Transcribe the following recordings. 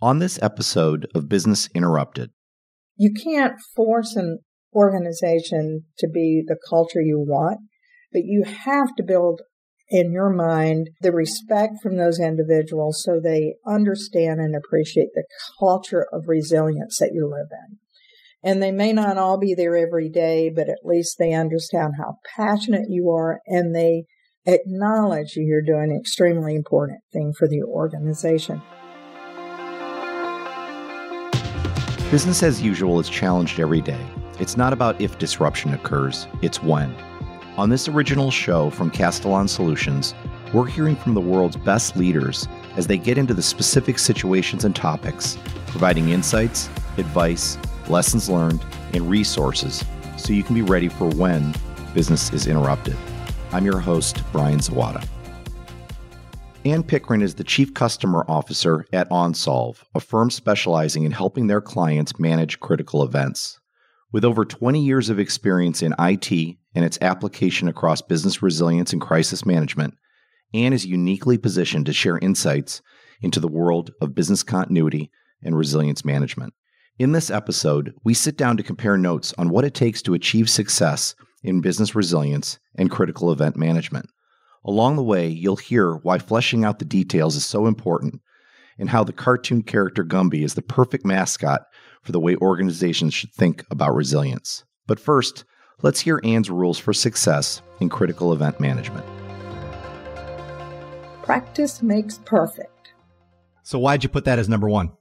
On this episode of Business Interrupted, you can't force an organization to be the culture you want, but you have to build in your mind the respect from those individuals so they understand and appreciate the culture of resilience that you live in. And they may not all be there every day, but at least they understand how passionate you are and they acknowledge you're doing an extremely important thing for the organization. Business as usual is challenged every day. It's not about if disruption occurs, it's when. On this original show from Castellan Solutions, we're hearing from the world's best leaders as they get into the specific situations and topics, providing insights, advice, lessons learned, and resources so you can be ready for when business is interrupted. I'm your host, Brian Zawada. Ann Pickren is the Chief Customer Officer at OnSolve, a firm specializing in helping their clients manage critical events. With over 20 years of experience in IT and its application across business resilience and crisis management, Ann is uniquely positioned to share insights into the world of business continuity and resilience management. In this episode, we sit down to compare notes on what it takes to achieve success in business resilience and critical event management. Along the way, you'll hear why fleshing out the details is so important and how the cartoon character Gumby is the perfect mascot for the way organizations should think about resilience. But first, let's hear Ann's rules for success in critical event management. Practice makes perfect. So, why'd you put that as number one?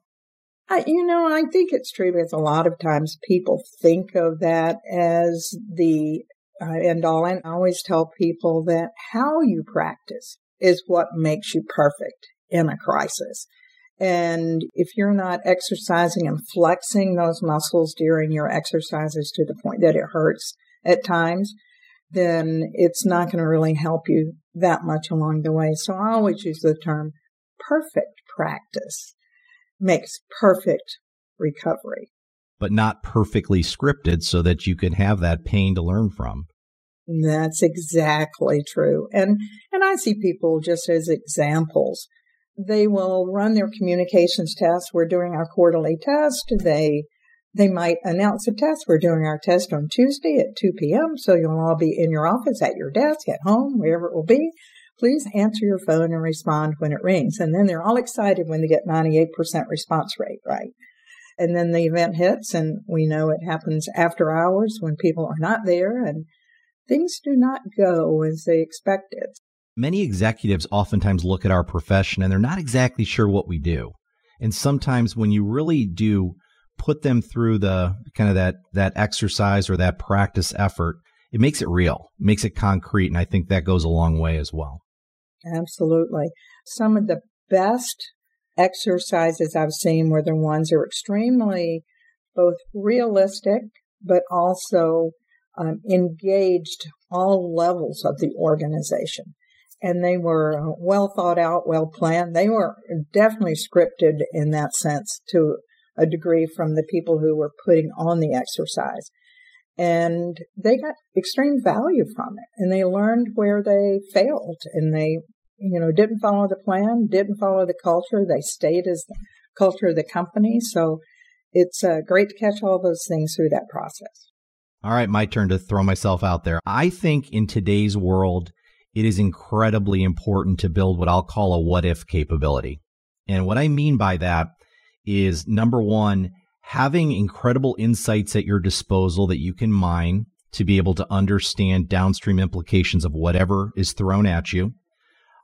I, you know, I think it's true because a lot of times people think of that as the Uh, end all. And I always tell people that how you practice is what makes you perfect in a crisis. And if you're not exercising and flexing those muscles during your exercises to the point that it hurts at times, then it's not going to really help you that much along the way. So I always use the term perfect practice makes perfect recovery. But not perfectly scripted so that you can have that pain to learn from. That's exactly true. And, and I see people just as examples. They will run their communications test. We're doing our quarterly test. They, they might announce a test. We're doing our test on Tuesday at 2 p.m. So you'll all be in your office, at your desk, at home, wherever it will be. Please answer your phone and respond when it rings. And then they're all excited when they get 98% response rate, right? And then the event hits and we know it happens after hours when people are not there and things do not go as they expected. Many executives oftentimes look at our profession and they're not exactly sure what we do. And sometimes when you really do put them through the kind of that that exercise or that practice effort, it makes it real, makes it concrete, and I think that goes a long way as well. Absolutely. Some of the best exercises I've seen were the ones that are extremely both realistic, but also um, engaged all levels of the organization. And they were uh, well thought out, well planned. They were definitely scripted in that sense to a degree from the people who were putting on the exercise. And they got extreme value from it and they learned where they failed and they, you know, didn't follow the plan, didn't follow the culture. They stayed as the culture of the company. So it's uh, great to catch all those things through that process. All right, my turn to throw myself out there. I think in today's world, it is incredibly important to build what I'll call a what if capability. And what I mean by that is number one, having incredible insights at your disposal that you can mine to be able to understand downstream implications of whatever is thrown at you.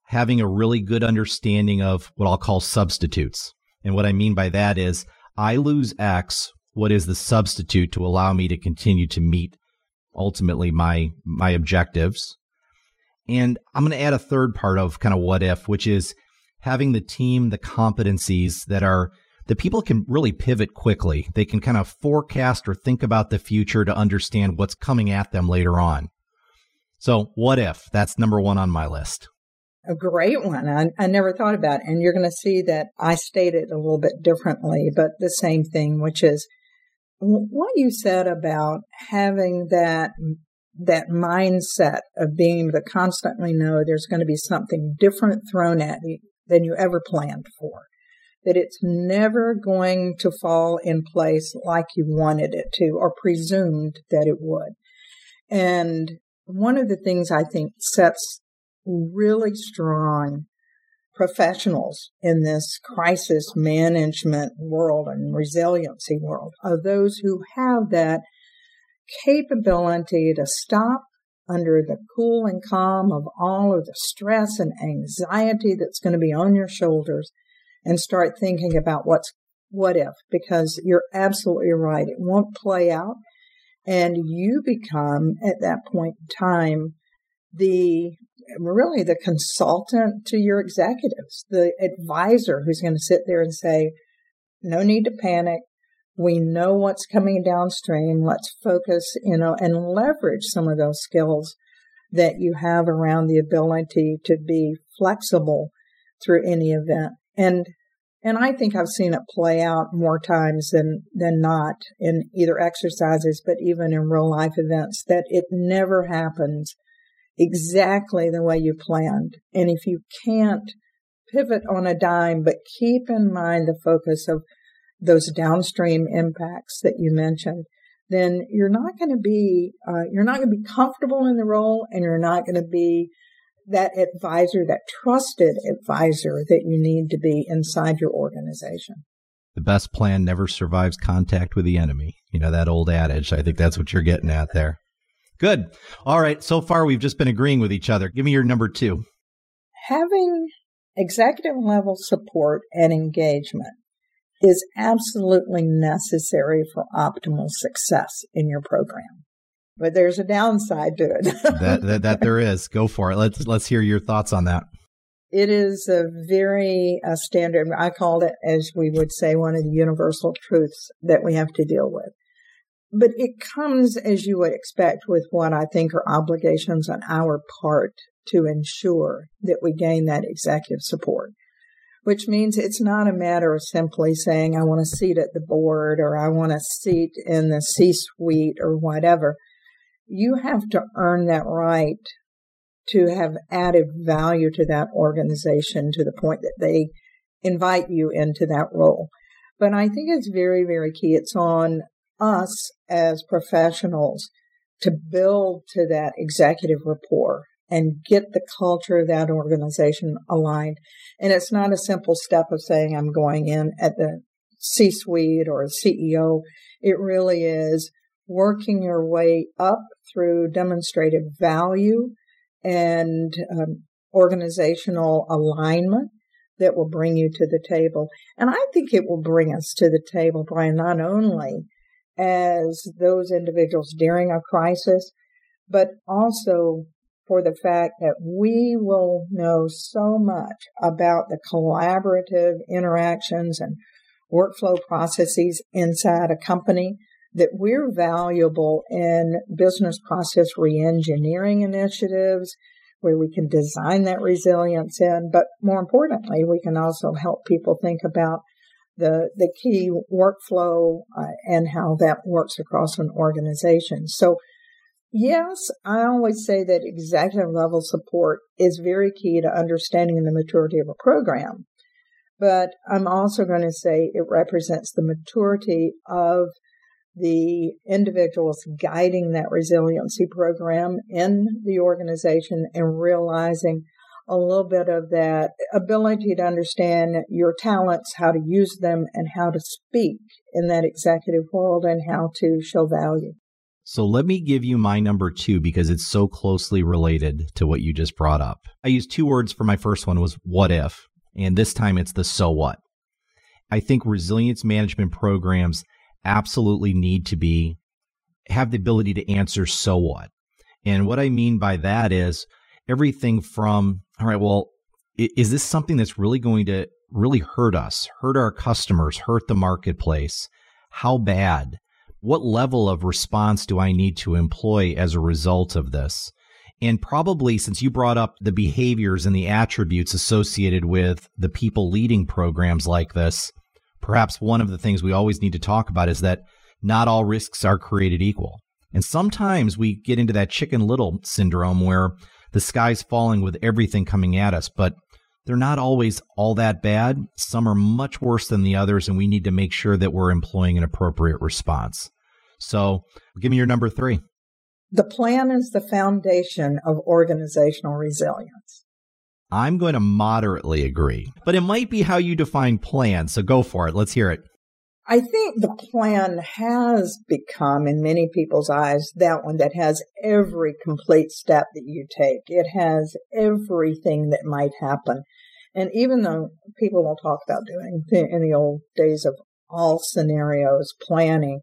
Having a really good understanding of what I'll call substitutes. And what I mean by that is I lose X what is the substitute to allow me to continue to meet ultimately my my objectives. And i'm going to add a third part of kind of what if which is having the team the competencies that are the people can really pivot quickly. They can kind of forecast or think about the future to understand what's coming at them later on. So what if? That's number one on my list. A great one. I, I never thought about it. And you're going to see that I state it a little bit differently, but the same thing, which is what you said about having that that mindset of being to constantly know there's going to be something different thrown at you than you ever planned for. that it's never going to fall in place like you wanted it to or presumed that it would. And one of the things I think sets really strong professionals in this crisis management world and resiliency world are those who have that capability to stop under the cool and calm of all of the stress and anxiety that's going to be on your shoulders and start thinking about what's what if because you're absolutely right it won't play out. And you become at that point in time the really the consultant to your executives the advisor who's going to sit there and say no need to panic. We know what's coming downstream. Let's focus you know and leverage some of those skills that you have around the ability to be flexible through any event. And and I think I've seen it play out more times than, than not in either exercises, but even in real life events that it never happens exactly the way you planned. And if you can't pivot on a dime, but keep in mind the focus of those downstream impacts that you mentioned, then you're not going to be, uh, you're not going to be comfortable in the role and you're not going to be that advisor, that trusted advisor that you need to be inside your organization. The best plan never survives contact with the enemy. You know, that old adage. I think that's what you're getting at there. Good. All right. So far, we've just been agreeing with each other. Give me your number two. Having executive level support and engagement is absolutely necessary for optimal success in your program but there's a downside to it. that, that, that there is. Go for it. Let's let's hear your thoughts on that. It is a very uh, standard. I called it, as we would say, one of the universal truths that we have to deal with. But it comes, as you would expect, with what I think are obligations on our part to ensure that we gain that executive support which means it's not a matter of simply saying, I want a seat at the board or I want a seat in the C suite or whatever you have to earn that right to have added value to that organization to the point that they invite you into that role. But I think it's very, very key. It's on us as professionals to build to that executive rapport and get the culture of that organization aligned. And it's not a simple step of saying I'm going in at the C suite or a CEO. It really is working your way up through demonstrated value and um, organizational alignment that will bring you to the table. And I think it will bring us to the table, Brian, not only as those individuals during a crisis, but also for the fact that we will know so much about the collaborative interactions and workflow processes inside a company that we're valuable in business process reengineering initiatives where we can design that resilience in, but more importantly, we can also help people think about the, the key workflow uh, and how that works across an organization. So yes, I always say that executive level support is very key to understanding the maturity of a program. But I'm also going to say it represents the maturity of the individuals guiding that resiliency program in the organization and realizing a little bit of that ability to understand your talents, how to use them, and how to speak in that executive world and how to show value. So let me give you my number two because it's so closely related to what you just brought up. I used two words for my first one was what if, and this time it's the so what. I think resilience management programs absolutely need to be have the ability to answer so what. And what I mean by that is everything from, all right, well, is this something that's really going to really hurt us, hurt our customers, hurt the marketplace? How bad? What level of response do I need to employ as a result of this? And probably since you brought up the behaviors and the attributes associated with the people leading programs like this, perhaps one of the things we always need to talk about is that not all risks are created equal. And sometimes we get into that chicken little syndrome where the sky's falling with everything coming at us. But they're not always all that bad. Some are much worse than the others, and we need to make sure that we're employing an appropriate response. So, give me your number three. The plan is the foundation of organizational resilience. I'm going to moderately agree, but it might be how you define plan. So go for it. Let's hear it. I think the plan has become, in many people's eyes, that one that has every complete step that you take. It has everything that might happen. And even though people will talk about doing in the old days of all scenarios planning,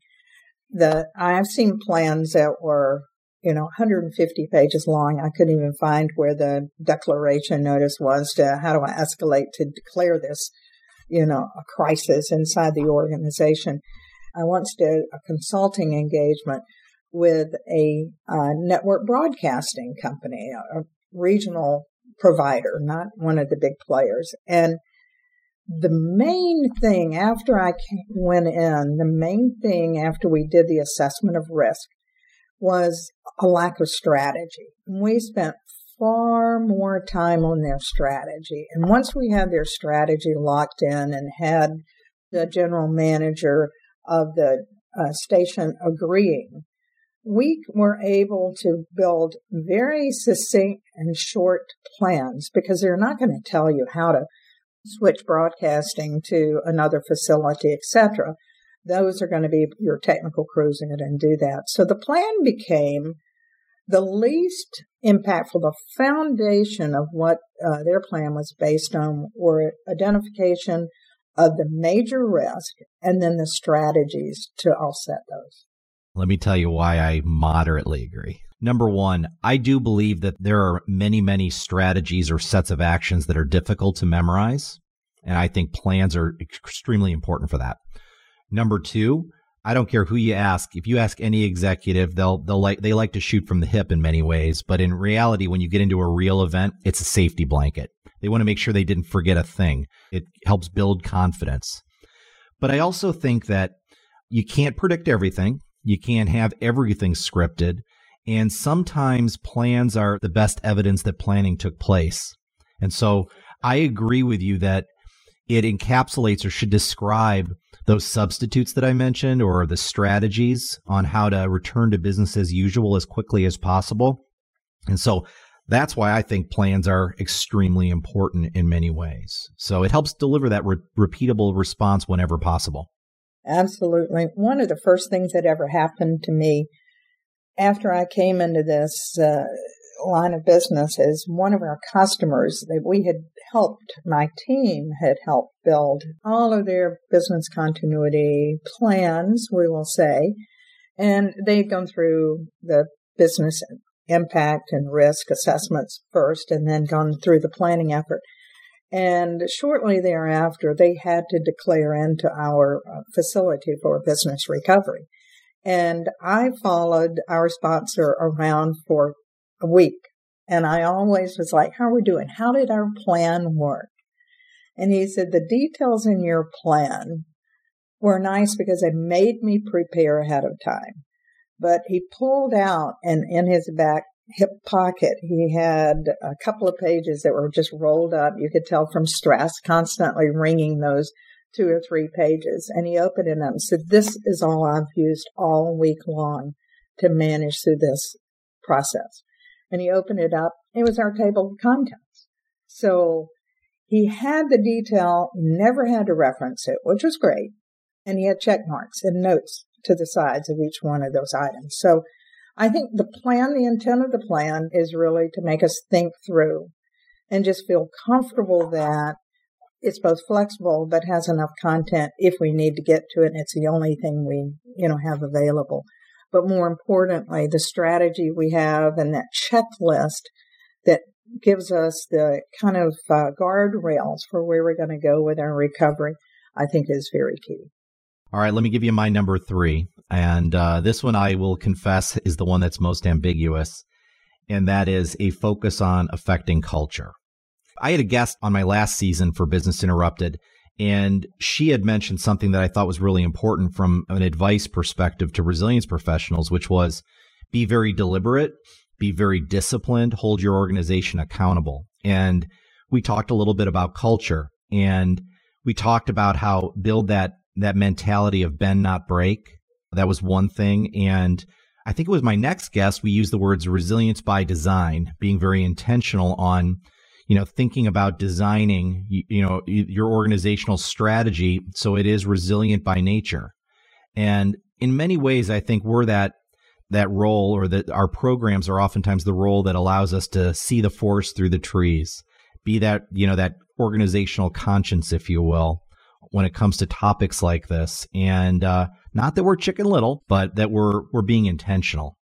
that I've seen plans that were, you know, 150 pages long. I couldn't even find where the declaration notice was to how do I escalate to declare this you know, a crisis inside the organization. I once did a consulting engagement with a uh, network broadcasting company, a, regional provider, not one of the big players. And the main thing after I went in, the main thing after we did the assessment of risk was a lack of strategy. And We spent far more time on their strategy. And once we had their strategy locked in and had the general manager of the uh, station agreeing, we were able to build very succinct and short plans because they're not going to tell you how to switch broadcasting to another facility, etc. Those are going to be your technical crews are going to do that. So the plan became the least impactful, the foundation of what uh, their plan was based on were identification of the major risk and then the strategies to offset those. Let me tell you why I moderately agree. Number one, I do believe that there are many, many strategies or sets of actions that are difficult to memorize. And I think plans are extremely important for that. Number two, I don't care who you ask. If you ask any executive, they'll they'll like they like to shoot from the hip in many ways, but in reality when you get into a real event, it's a safety blanket. They want to make sure they didn't forget a thing. It helps build confidence. But I also think that you can't predict everything. You can't have everything scripted, and sometimes plans are the best evidence that planning took place. And so I agree with you that it encapsulates or should describe those substitutes that I mentioned or the strategies on how to return to business as usual as quickly as possible. And so that's why I think plans are extremely important in many ways. So it helps deliver that re- repeatable response whenever possible. Absolutely. One of the first things that ever happened to me after I came into this uh, line of business is one of our customers that we had helped, my team had helped build all of their business continuity plans, we will say. And they'd gone through the business impact and risk assessments first and then gone through the planning effort. And shortly thereafter, they had to declare into our uh, facility for business recovery. And I followed our sponsor around for a week. And I always was like, how are we doing? How did our plan work? And he said, the details in your plan were nice because they made me prepare ahead of time. But he pulled out and in his back hip pocket, he had a couple of pages that were just rolled up. You could tell from stress, constantly wringing those two or three pages. And he opened it up and said, this is all I've used all week long to manage through this process and he opened it up. It was our table of contents. So he had the detail, never had to reference it, which was great. And he had check marks and notes to the sides of each one of those items. So I think the plan, the intent of the plan is really to make us think through and just feel comfortable that it's both flexible but has enough content if we need to get to it and it's the only thing we, you know, have available but more importantly, the strategy we have and that checklist that gives us the kind of uh, guardrails for where we're going to go with our recovery, I think is very key. All right, let me give you my number three. And uh, this one, I will confess, is the one that's most ambiguous, and that is a focus on affecting culture. I had a guest on my last season for Business Interrupted, and she had mentioned something that I thought was really important from an advice perspective to resilience professionals, which was be very deliberate, be very disciplined, hold your organization accountable. And we talked a little bit about culture and we talked about how build that that mentality of bend not break. That was one thing. And I think it was my next guest. We used the words resilience by design, being very intentional on, you know, thinking about designing, you, you know, your organizational strategy so it is resilient by nature. And in many ways, I think we're that that role or that our programs are oftentimes the role that allows us to see the forest through the trees be that you know that organizational conscience if you will when it comes to topics like this and uh, not that we're chicken little but that we're we're being intentional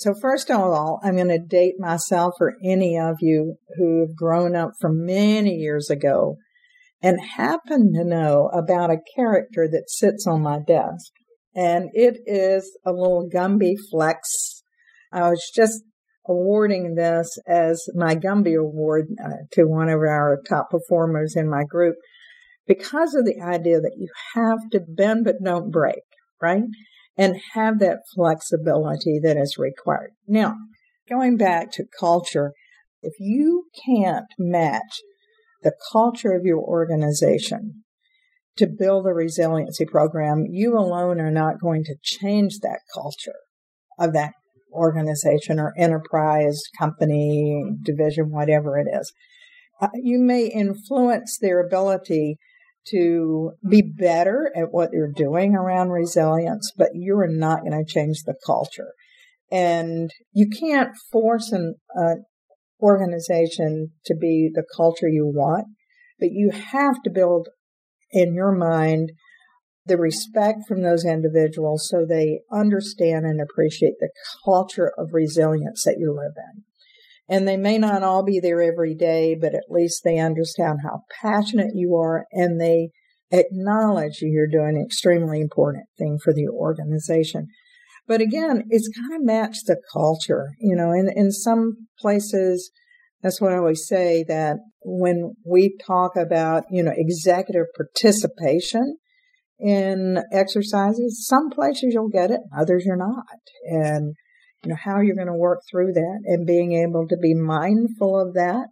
so first of all i'm going to date myself or any of you who have grown up from many years ago and happen to know about a character that sits on my desk and it is a little Gumby Flex. I was just awarding this as my Gumby Award uh, to one of our top performers in my group because of the idea that you have to bend but don't break, right? And have that flexibility that is required. Now, going back to culture, if you can't match the culture of your organization to build a resiliency program, you alone are not going to change that culture of that organization or enterprise, company, division, whatever it is. Uh, you may influence their ability to be better at what you're doing around resilience, but you're not going to change the culture. And you can't force an uh, organization to be the culture you want, but you have to build in your mind the respect from those individuals so they understand and appreciate the culture of resilience that you live in. And they may not all be there every day, but at least they understand how passionate you are and they acknowledge you're doing an extremely important thing for the organization. But again, it's kind of to match the culture. You know, in, in some places, that's what I always say that when we talk about, you know, executive participation in exercises, some places you'll get it, others you're not. And, you know, how you're going to work through that and being able to be mindful of that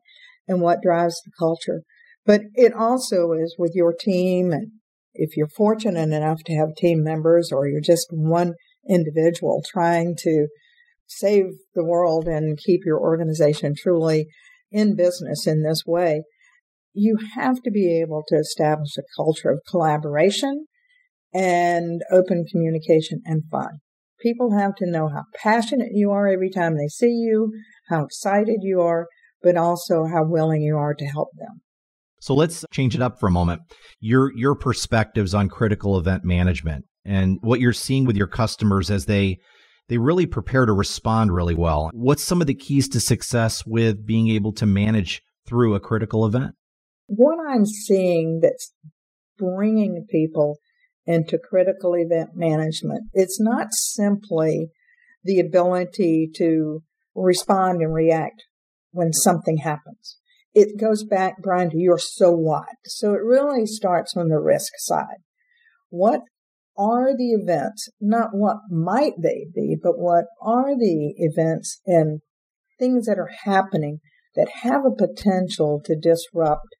and what drives the culture. But it also is with your team and if you're fortunate enough to have team members or you're just one individual trying to save the world and keep your organization truly in business in this way, you have to be able to establish a culture of collaboration and open communication and fun. People have to know how passionate you are every time they see you, how excited you are, but also how willing you are to help them. So let's change it up for a moment. Your your perspectives on critical event management and what you're seeing with your customers as they they really prepare to respond really well. What's some of the keys to success with being able to manage through a critical event? What I'm seeing that's bringing people into critical event management, it's not simply the ability to respond and react when something happens. It goes back, Brian, to your so what. So it really starts on the risk side. What are the events, not what might they be, but what are the events and things that are happening that have a potential to disrupt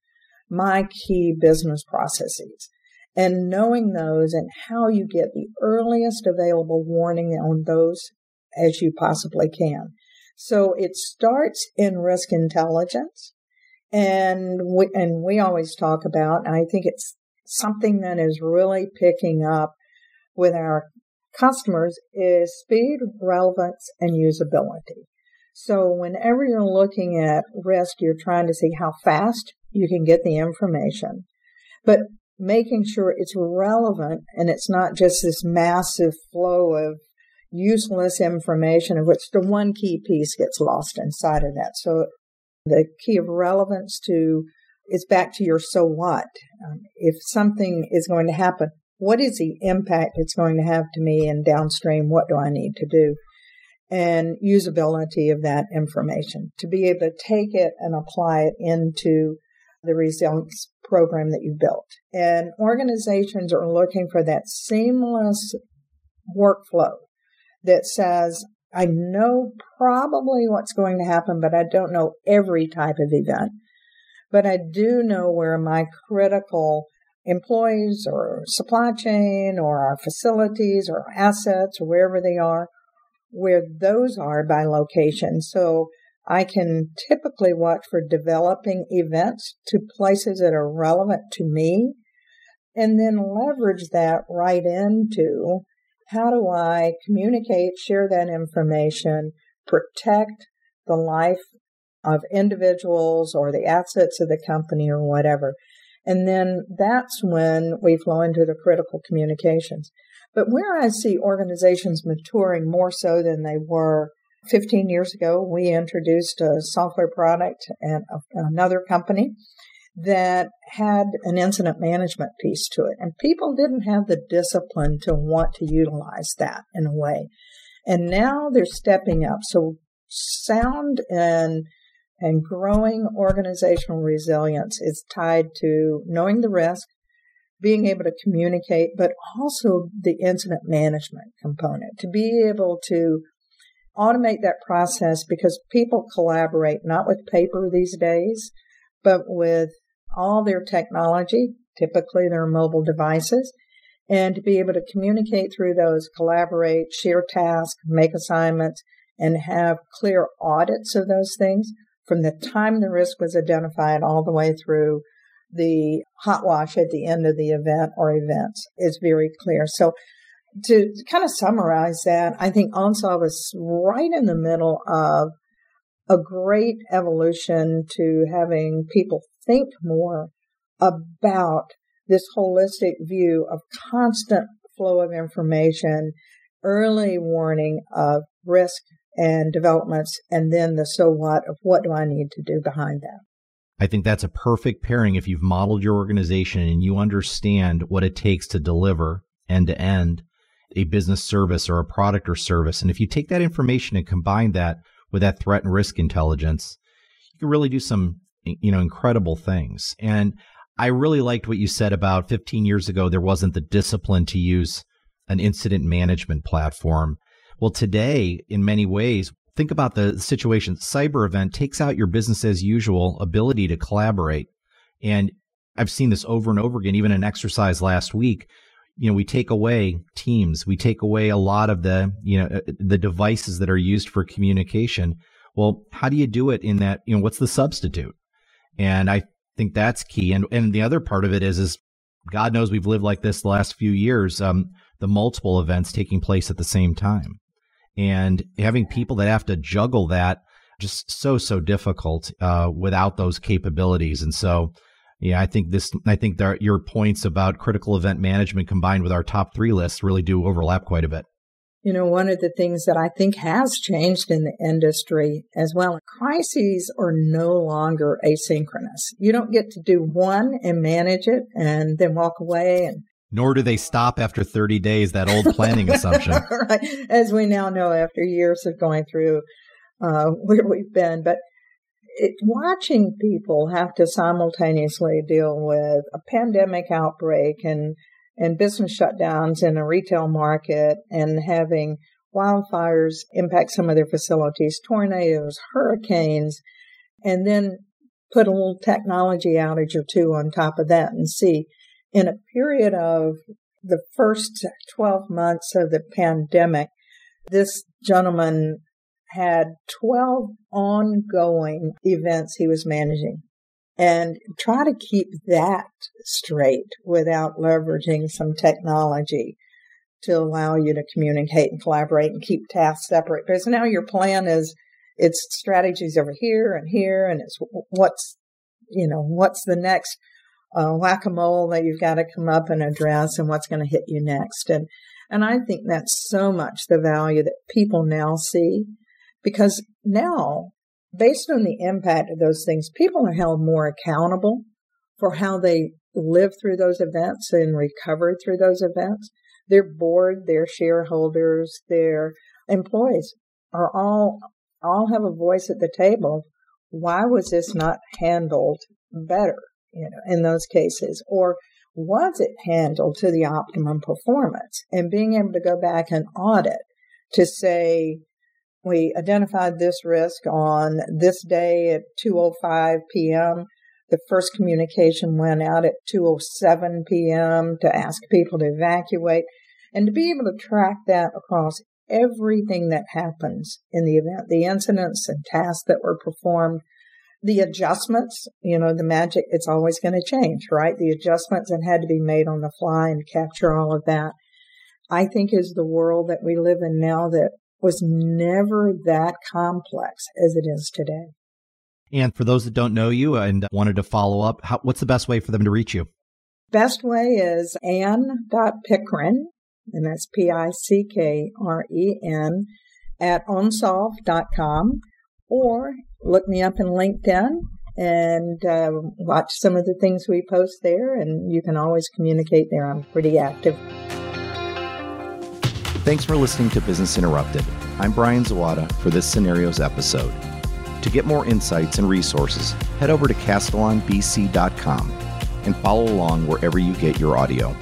my key business processes. And knowing those and how you get the earliest available warning on those as you possibly can. So it starts in risk intelligence. And we, and we always talk about, I think it's something that is really picking up with our customers is speed, relevance, and usability. So whenever you're looking at risk, you're trying to see how fast you can get the information, but making sure it's relevant and it's not just this massive flow of useless information of which the one key piece gets lost inside of that. So the key of relevance to is back to your so what. Um, if something is going to happen, what is the impact it's going to have to me and downstream? What do I need to do? And usability of that information to be able to take it and apply it into the resilience program that you built. And organizations are looking for that seamless workflow that says, I know probably what's going to happen, but I don't know every type of event. but I do know where my critical employees or supply chain or our facilities or assets or wherever they are, where those are by location. So I can typically watch for developing events to places that are relevant to me and then leverage that right into how do I communicate, share that information, protect the life of individuals or the assets of the company or whatever. And then that's when we flow into the critical communications. But where I see organizations maturing more so than they were 15 years ago, we introduced a software product at another company that had an incident management piece to it. And people didn't have the discipline to want to utilize that in a way. And now they're stepping up. So sound and and growing organizational resilience is tied to knowing the risk, being able to communicate, but also the incident management component to be able to automate that process because people collaborate not with paper these days, but with all their technology, typically their mobile devices, and to be able to communicate through those, collaborate, share tasks, make assignments, and have clear audits of those things from the time the risk was identified all the way through the hot wash at the end of the event or events is very clear. So to kind of summarize that, I think OnSolve is right in the middle of a great evolution to having people think more about this holistic view of constant flow of information, early warning of risk and developments, and then the so what of what do I need to do behind that. I think that's a perfect pairing if you've modeled your organization and you understand what it takes to deliver end to end a business service or a product or service. And if you take that information and combine that with that threat and risk intelligence, you can really do some, you know, incredible things. And I really liked what you said about 15 years ago, there wasn't the discipline to use an incident management platform. Well, today, in many ways, think about the situation. Cyber event takes out your business as usual ability to collaborate. And I've seen this over and over again, even an exercise last week. You know, we take away teams, we take away a lot of the, you know, uh, the devices that are used for communication. Well, how do you do it in that, you know, what's the substitute? And I think that's key. And and the other part of it is is God knows we've lived like this the last few years, um, the multiple events taking place at the same time and having people that have to juggle that just so so difficult uh, without those capabilities. And so, yeah, I think this. I think your points about critical event management combined with our top three lists really do overlap quite a bit. You know, one of the things that I think has changed in the industry as well, crises are no longer asynchronous. You don't get to do one and manage it and then walk away and nor do they stop after 30 days, that old planning assumption. right. As we now know after years of going through uh, where we've been. But it, watching people have to simultaneously deal with a pandemic outbreak and, and business shutdowns in a retail market and having wildfires impact some of their facilities, tornadoes, hurricanes, and then put a little technology outage or two on top of that and see in a period of the first 12 months of the pandemic, this gentleman had 12 ongoing events he was managing. And try to keep that straight without leveraging some technology to allow you to communicate and collaborate and keep tasks separate. Because now your plan is it's strategies over here and here, and it's what's, you know, what's the next uh, whack-a-mole that you've got to come up and address and what's going to hit you next. And, and I think that's so much the value that people now see because now, based on the impact of those things, people are held more accountable for how they lived through those events and recovered through those events. Their board, their shareholders, their employees are all all have a voice at the table. Why was this not handled better? you know, in those cases? Or was it handled to the optimum performance? And being able to go back and audit to say, we identified this risk on this day at 2.05 p.m., The first communication went out at 2:07 p.m. to ask people to evacuate and to be able to track that across everything that happens in the event, the incidents and tasks that were performed, the adjustments, you know, the magic, it's always going to change, right? The adjustments that had to be made on the fly and capture all of that. I think is the world that we live in now that was never that complex as it is today. And for those that don't know you and wanted to follow up, how, what's the best way for them to reach you? Best way is ann.pickren, and that's P-I-C-K-R-E-N, at onsolve.com, or look me up in LinkedIn and uh, watch some of the things we post there, and you can always communicate there. I'm pretty active. Thanks for listening to Business Interrupted. I'm Brian Zawada for this scenarios episode. To get more insights and resources, head over to castellanbc.com and follow along wherever you get your audio.